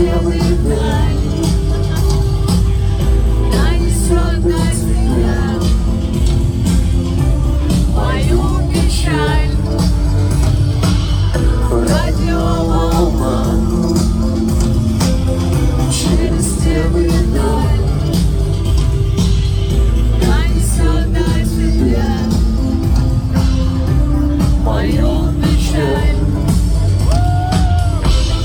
till we.